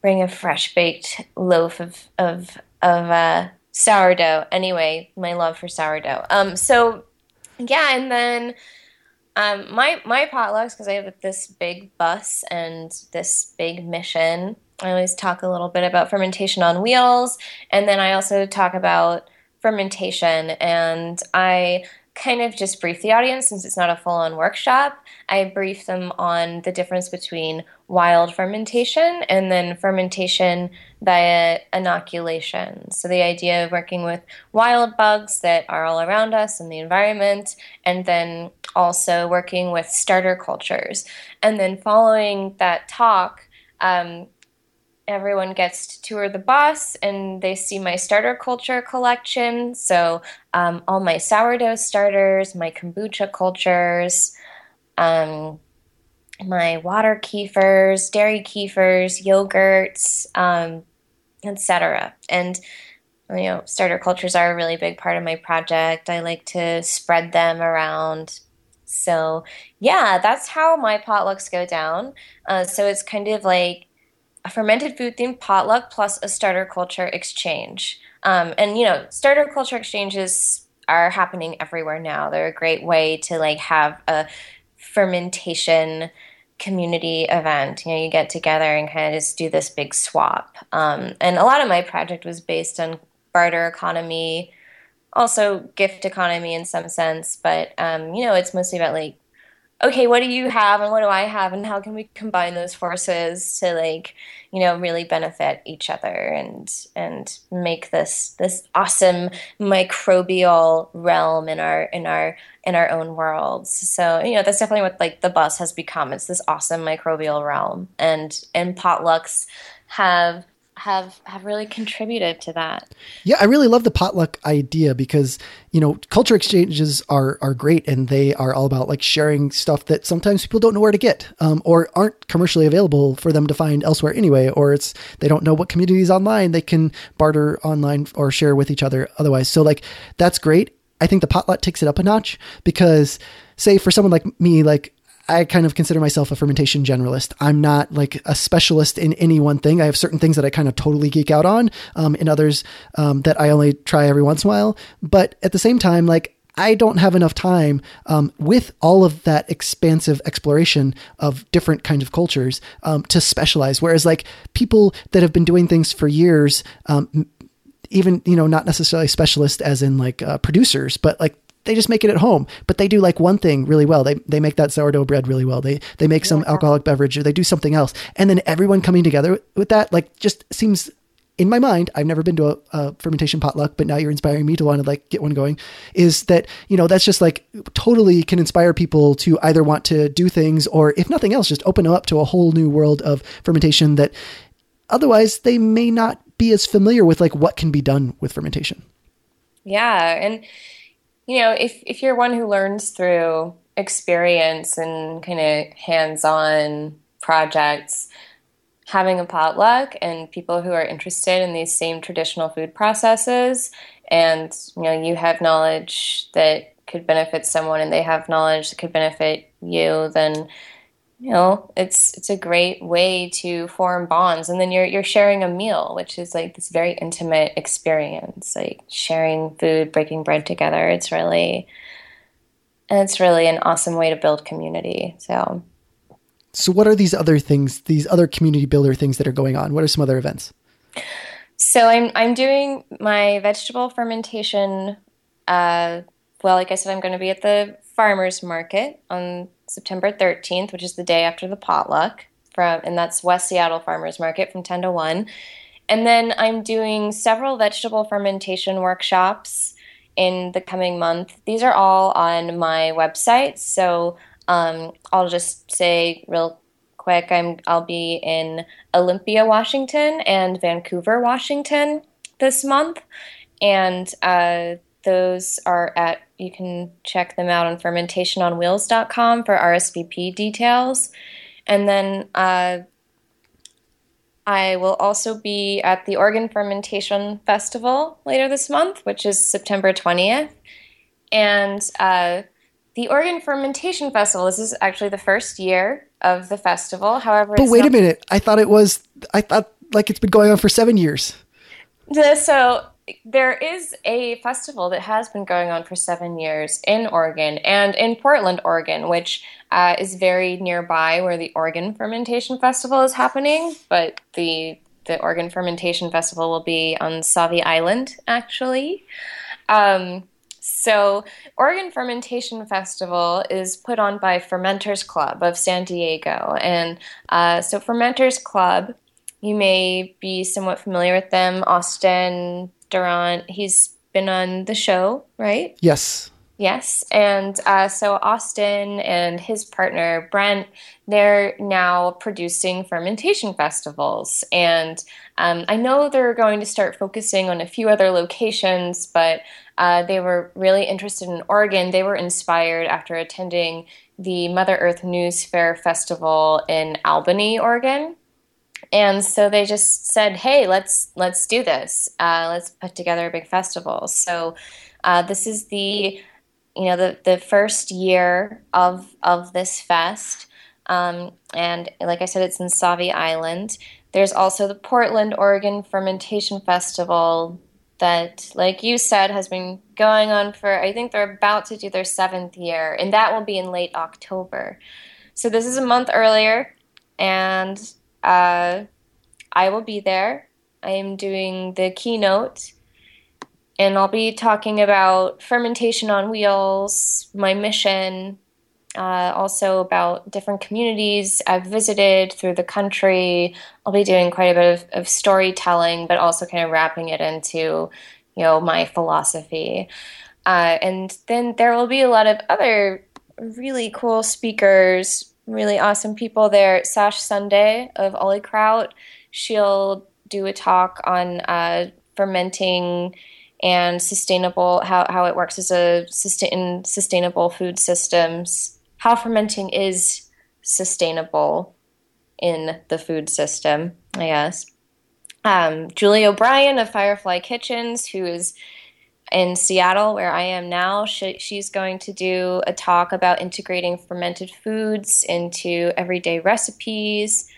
bring a fresh baked loaf of of of uh, sourdough. Anyway, my love for sourdough. Um, so yeah, and then um, my my potlucks because I have this big bus and this big mission. I always talk a little bit about fermentation on wheels, and then I also talk about fermentation. And I kind of just brief the audience since it's not a full on workshop. I brief them on the difference between wild fermentation and then fermentation via inoculation. So, the idea of working with wild bugs that are all around us in the environment, and then also working with starter cultures. And then, following that talk, um, everyone gets to tour the bus and they see my starter culture collection. So, um, all my sourdough starters, my kombucha cultures, um, my water kefirs, dairy kefirs, yogurts, um, etc. And you know, starter cultures are a really big part of my project. I like to spread them around. So, yeah, that's how my potlucks go down. Uh, so it's kind of like a fermented food themed potluck plus a starter culture exchange. Um, and you know, starter culture exchanges are happening everywhere now. They're a great way to like have a fermentation community event. You know, you get together and kind of just do this big swap. Um, and a lot of my project was based on barter economy, also gift economy in some sense. But um, you know, it's mostly about like okay, what do you have and what do I have and how can we combine those forces to like, you know, really benefit each other and and make this this awesome microbial realm in our in our in our own worlds. So, you know, that's definitely what like the bus has become. It's this awesome microbial realm. And and potlucks have have have really contributed to that. Yeah, I really love the potluck idea because you know culture exchanges are are great and they are all about like sharing stuff that sometimes people don't know where to get um, or aren't commercially available for them to find elsewhere anyway, or it's they don't know what communities online they can barter online or share with each other otherwise. So like that's great. I think the potluck takes it up a notch because say for someone like me, like I kind of consider myself a fermentation generalist. I'm not like a specialist in any one thing. I have certain things that I kind of totally geek out on, um, and others um, that I only try every once in a while. But at the same time, like I don't have enough time um, with all of that expansive exploration of different kinds of cultures um, to specialize. Whereas, like people that have been doing things for years, um, even you know, not necessarily specialists as in like uh, producers, but like they just make it at home, but they do like one thing really well. They they make that sourdough bread really well. They they make some alcoholic beverage or they do something else, and then everyone coming together with that like just seems in my mind, I've never been to a, a, fermentation potluck, but now you're inspiring me to want to like get one going. Is that you know that's just like totally can inspire people to either want to do things or if nothing else, just open them up to a whole new world of fermentation that otherwise they may not be as familiar with like what can be done with fermentation. Yeah, and you know, if if you're one who learns through experience and kind of hands-on projects, having a potluck and people who are interested in these same traditional food processes and you know you have knowledge that could benefit someone and they have knowledge that could benefit you then you know it's it's a great way to form bonds. And then you're you're sharing a meal which is like this very intimate experience like sharing food breaking bread together. It's really and it's really an awesome way to build community. So so what are these other things these other community builder things that are going on? What are some other events? So i'm i'm doing my vegetable fermentation uh well like i said i'm going to be at the farmers market on September 13th, which is the day after the potluck, from and that's West Seattle Farmers Market from 10 to 1. And then I'm doing several vegetable fermentation workshops in the coming month. These are all on my website, so um, I'll just say real quick. I'm I'll be in Olympia, Washington, and Vancouver, Washington this month, and uh, those are at you can check them out on fermentationonwheels.com for RSVP details. And then uh, I will also be at the Oregon Fermentation Festival later this month, which is September 20th. And uh, the Oregon Fermentation Festival, this is actually the first year of the festival. However, but wait not- a minute. I thought it was, I thought like it's been going on for seven years. So there is a festival that has been going on for seven years in Oregon and in Portland, Oregon, which uh, is very nearby where the Oregon Fermentation Festival is happening. But the the Oregon Fermentation Festival will be on Sauvie Island, actually. Um, so, Oregon Fermentation Festival is put on by Fermenters Club of San Diego, and uh, so Fermenters Club you may be somewhat familiar with them. Austin Durant, he's been on the show, right? Yes. Yes. And uh, so Austin and his partner, Brent, they're now producing fermentation festivals. And um, I know they're going to start focusing on a few other locations, but uh, they were really interested in Oregon. They were inspired after attending the Mother Earth News Fair Festival in Albany, Oregon and so they just said, "Hey, let's let's do this. Uh, let's put together a big festival." So uh, this is the you know the the first year of of this fest, um, and like I said, it's in Sauvie Island. There's also the Portland, Oregon Fermentation Festival that, like you said, has been going on for, I think they're about to do their seventh year, and that will be in late October. So this is a month earlier, and uh, I will be there. I am doing the keynote, and I'll be talking about fermentation on wheels, my mission, uh, also about different communities I've visited through the country. I'll be doing quite a bit of, of storytelling, but also kind of wrapping it into, you know, my philosophy. Uh, and then there will be a lot of other really cool speakers, really awesome people there. Sash Sunday of Olykraut, she'll do a talk on uh, fermenting and sustainable how, how it works as a sustain, sustainable food systems how fermenting is sustainable in the food system, I guess. Um, Julie O'Brien of Firefly Kitchens, who is in Seattle, where I am now, she, she's going to do a talk about integrating fermented foods into everyday recipes.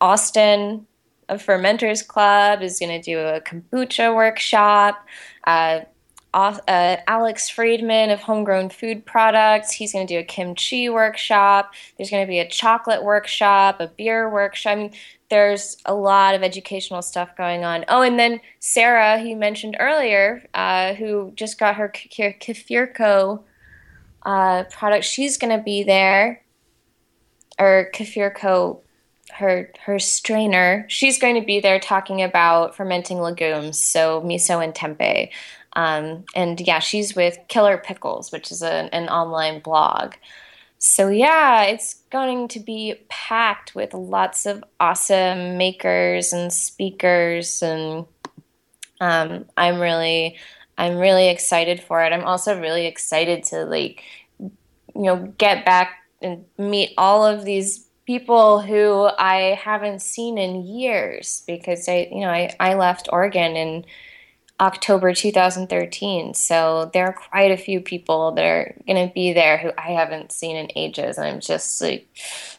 Austin of Fermenters Club is going to do a kombucha workshop. Uh, uh, Alex Friedman of Homegrown Food Products. He's going to do a kimchi workshop. There's going to be a chocolate workshop, a beer workshop. I mean, there's a lot of educational stuff going on. Oh, and then Sarah, who you mentioned earlier, uh, who just got her Kefirko uh, product, she's going to be there. Or Kefirko, her her strainer, she's going to be there talking about fermenting legumes, so miso and tempeh. Um, and yeah, she's with Killer Pickles, which is an online blog. So yeah, it's going to be packed with lots of awesome makers and speakers, and um, I'm really, I'm really excited for it. I'm also really excited to like, you know, get back and meet all of these people who I haven't seen in years because I, you know, I, I left Oregon and October 2013. So there are quite a few people that are going to be there who I haven't seen in ages. And I'm just like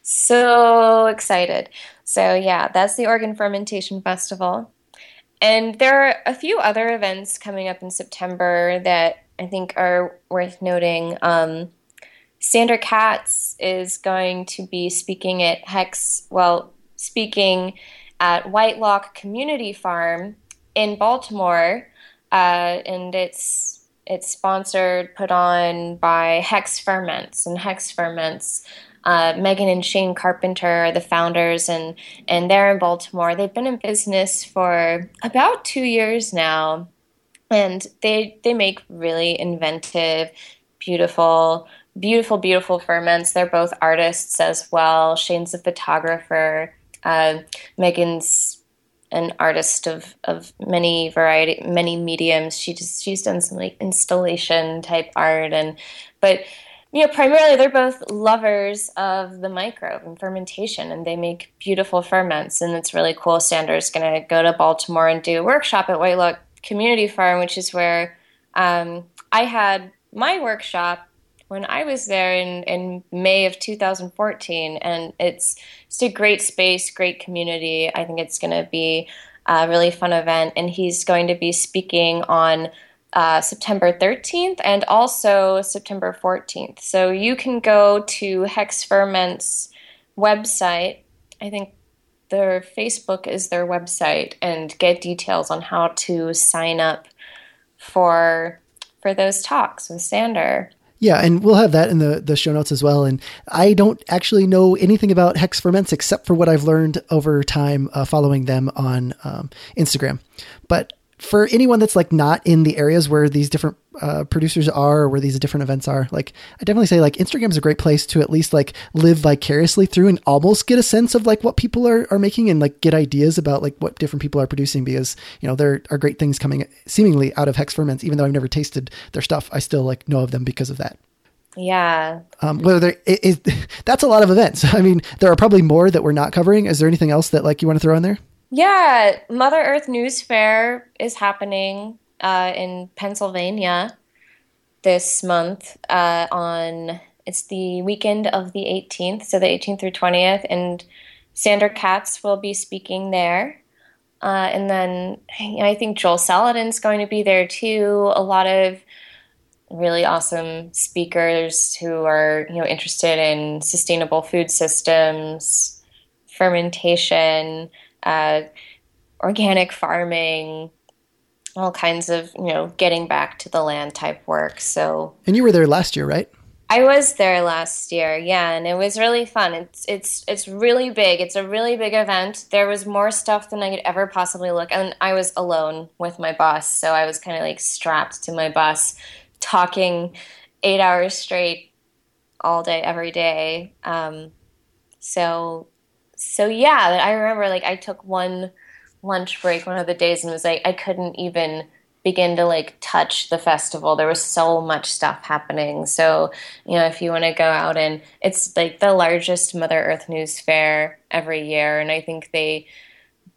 so excited. So, yeah, that's the Oregon Fermentation Festival. And there are a few other events coming up in September that I think are worth noting. Um, Sandor Katz is going to be speaking at Hex, well, speaking at Whitelock Community Farm in Baltimore, uh, and it's it's sponsored, put on by Hex Ferments, and Hex Ferments. Uh, Megan and Shane Carpenter are the founders, and and they're in Baltimore. They've been in business for about two years now, and they they make really inventive, beautiful, beautiful, beautiful ferments. They're both artists as well. Shane's a photographer. Uh, Megan's an artist of, of many variety many mediums. She just she's done some like installation type art and but you know primarily they're both lovers of the microbe and fermentation and they make beautiful ferments and it's really cool. Sandor's going to go to baltimore and do a workshop at whitelock community farm which is where um, i had my workshop when I was there in, in May of 2014. And it's just a great space, great community. I think it's going to be a really fun event. And he's going to be speaking on uh, September 13th and also September 14th. So you can go to Hex Ferment's website. I think their Facebook is their website and get details on how to sign up for for those talks with Sandor. Yeah, and we'll have that in the, the show notes as well. And I don't actually know anything about Hex Ferments except for what I've learned over time uh, following them on um, Instagram. But for anyone that's like not in the areas where these different uh, producers are or where these different events are like i definitely say like instagram is a great place to at least like live vicariously through and almost get a sense of like what people are, are making and like get ideas about like what different people are producing because you know there are great things coming seemingly out of hex ferments even though i've never tasted their stuff i still like know of them because of that yeah. Um, whether there is, that's a lot of events. I mean, there are probably more that we're not covering. Is there anything else that like you want to throw in there? Yeah, Mother Earth News Fair is happening uh, in Pennsylvania this month uh, on it's the weekend of the 18th, so the 18th through 20th, and Sandor Katz will be speaking there. Uh, and then I think Joel Salatin's going to be there too. A lot of really awesome speakers who are you know interested in sustainable food systems, fermentation, uh, organic farming, all kinds of you know getting back to the land type work. So and you were there last year, right? I was there last year, yeah, and it was really fun. It's it's it's really big. It's a really big event. There was more stuff than I could ever possibly look, and I was alone with my bus, so I was kind of like strapped to my bus, talking eight hours straight, all day, every day. Um, so so yeah, I remember like I took one lunch break one of the days and was like I couldn't even begin to like touch the festival. There was so much stuff happening. So, you know, if you want to go out and it's like the largest Mother Earth News fair every year and I think they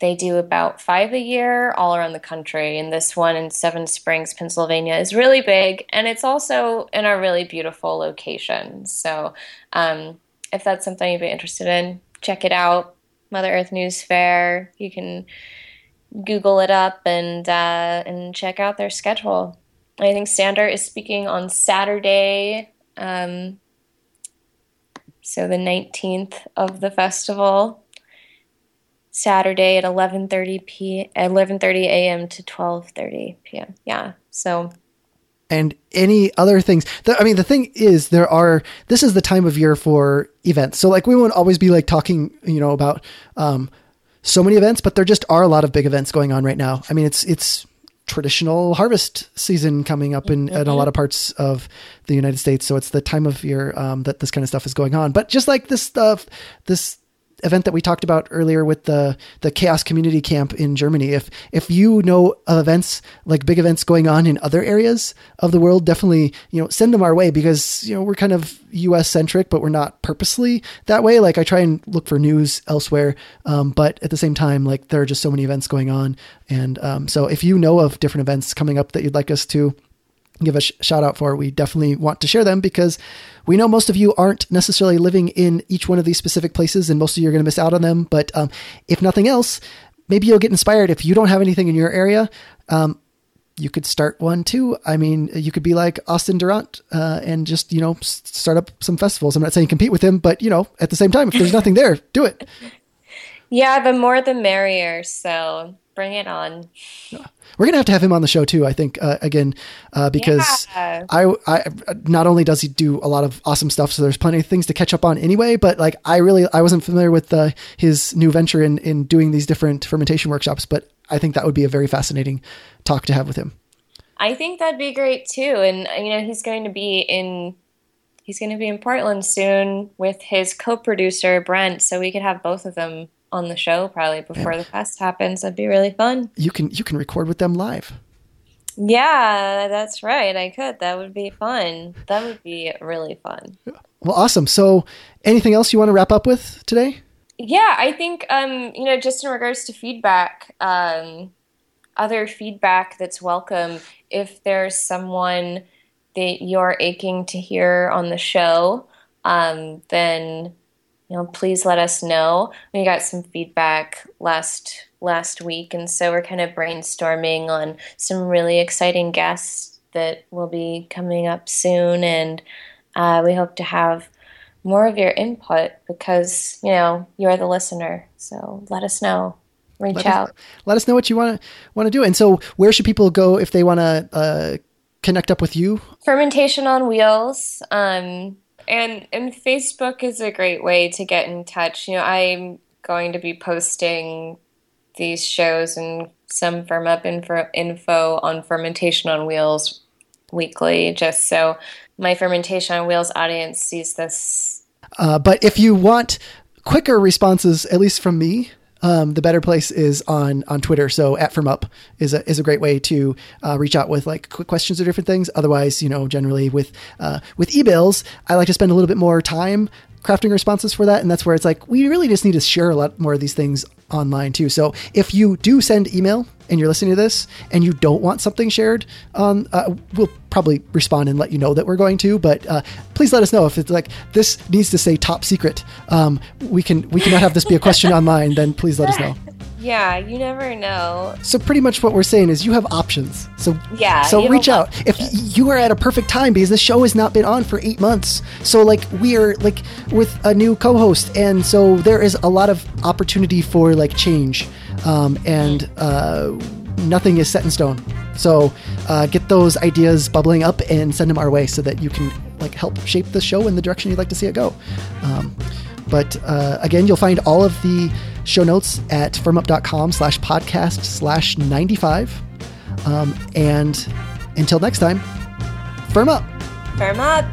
they do about 5 a year all around the country and this one in Seven Springs, Pennsylvania is really big and it's also in a really beautiful location. So, um, if that's something you'd be interested in, check it out. Mother Earth News Fair. You can Google it up and uh, and check out their schedule. I think Sandor is speaking on Saturday, um, so the nineteenth of the festival. Saturday at eleven thirty p. eleven thirty a.m. to twelve thirty p.m. Yeah, so and any other things. I mean, the thing is, there are. This is the time of year for events. So, like, we won't always be like talking, you know, about um, so many events, but there just are a lot of big events going on right now. I mean, it's it's traditional harvest season coming up in, mm-hmm. in a lot of parts of the United States. So it's the time of year um, that this kind of stuff is going on. But just like this stuff, this event that we talked about earlier with the the chaos communication camp in Germany. If if you know of events like big events going on in other areas of the world, definitely you know send them our way because you know we're kind of U.S. centric, but we're not purposely that way. Like I try and look for news elsewhere, um, but at the same time, like there are just so many events going on, and um, so if you know of different events coming up that you'd like us to give a sh- shout out for, we definitely want to share them because we know most of you aren't necessarily living in each one of these specific places and most of you are going to miss out on them. But um, if nothing else, maybe you'll get inspired. If you don't have anything in your area, um, you could start one too. I mean, you could be like Austin Durant uh, and just, you know, start up some festivals. I'm not saying compete with him, but, you know, at the same time, if there's nothing there, do it. Yeah, the more the merrier. So bring it on. We're gonna have to have him on the show too. I think uh, again uh, because yeah. I, I not only does he do a lot of awesome stuff, so there's plenty of things to catch up on anyway. But like I really I wasn't familiar with uh, his new venture in in doing these different fermentation workshops, but I think that would be a very fascinating talk to have with him. I think that'd be great too, and you know he's going to be in he's going to be in Portland soon with his co-producer Brent, so we could have both of them on the show probably before the fest happens. That'd be really fun. You can you can record with them live. Yeah, that's right. I could. That would be fun. That would be really fun. Well, awesome. So, anything else you want to wrap up with today? Yeah, I think um, you know, just in regards to feedback, um, other feedback that's welcome. If there's someone that you're aching to hear on the show, um, then you know, please let us know. We got some feedback last last week, and so we're kind of brainstorming on some really exciting guests that will be coming up soon, and uh, we hope to have more of your input because you know you're the listener. So let us know. Reach let out. Us, let us know what you want to want to do. And so, where should people go if they want to uh, connect up with you? Fermentation on Wheels. Um, and and Facebook is a great way to get in touch. You know, I'm going to be posting these shows and some FermUp info, info on fermentation on wheels weekly, just so my fermentation on wheels audience sees this. Uh, but if you want quicker responses, at least from me, um, the better place is on on Twitter. So at FermUp is a is a great way to uh, reach out with like quick questions or different things. Otherwise, you know, generally with uh, with emails, I like to spend a little bit more time crafting responses for that, and that's where it's like we really just need to share a lot more of these things online too. So if you do send email and you're listening to this and you don't want something shared, um, uh, we'll probably respond and let you know that we're going to. But uh, please let us know if it's like this needs to say top secret. Um, we can we cannot have this be a question online. Then please let us know. Yeah, you never know. So pretty much what we're saying is you have options. So yeah, So reach out if you are at a perfect time because the show has not been on for eight months. So like we are like with a new co-host, and so there is a lot of opportunity for like change, um, and uh, nothing is set in stone. So uh, get those ideas bubbling up and send them our way so that you can like help shape the show in the direction you'd like to see it go. Um, but uh, again, you'll find all of the show notes at fermup.com slash podcast slash 95. Um, and until next time, firm up. Firm up.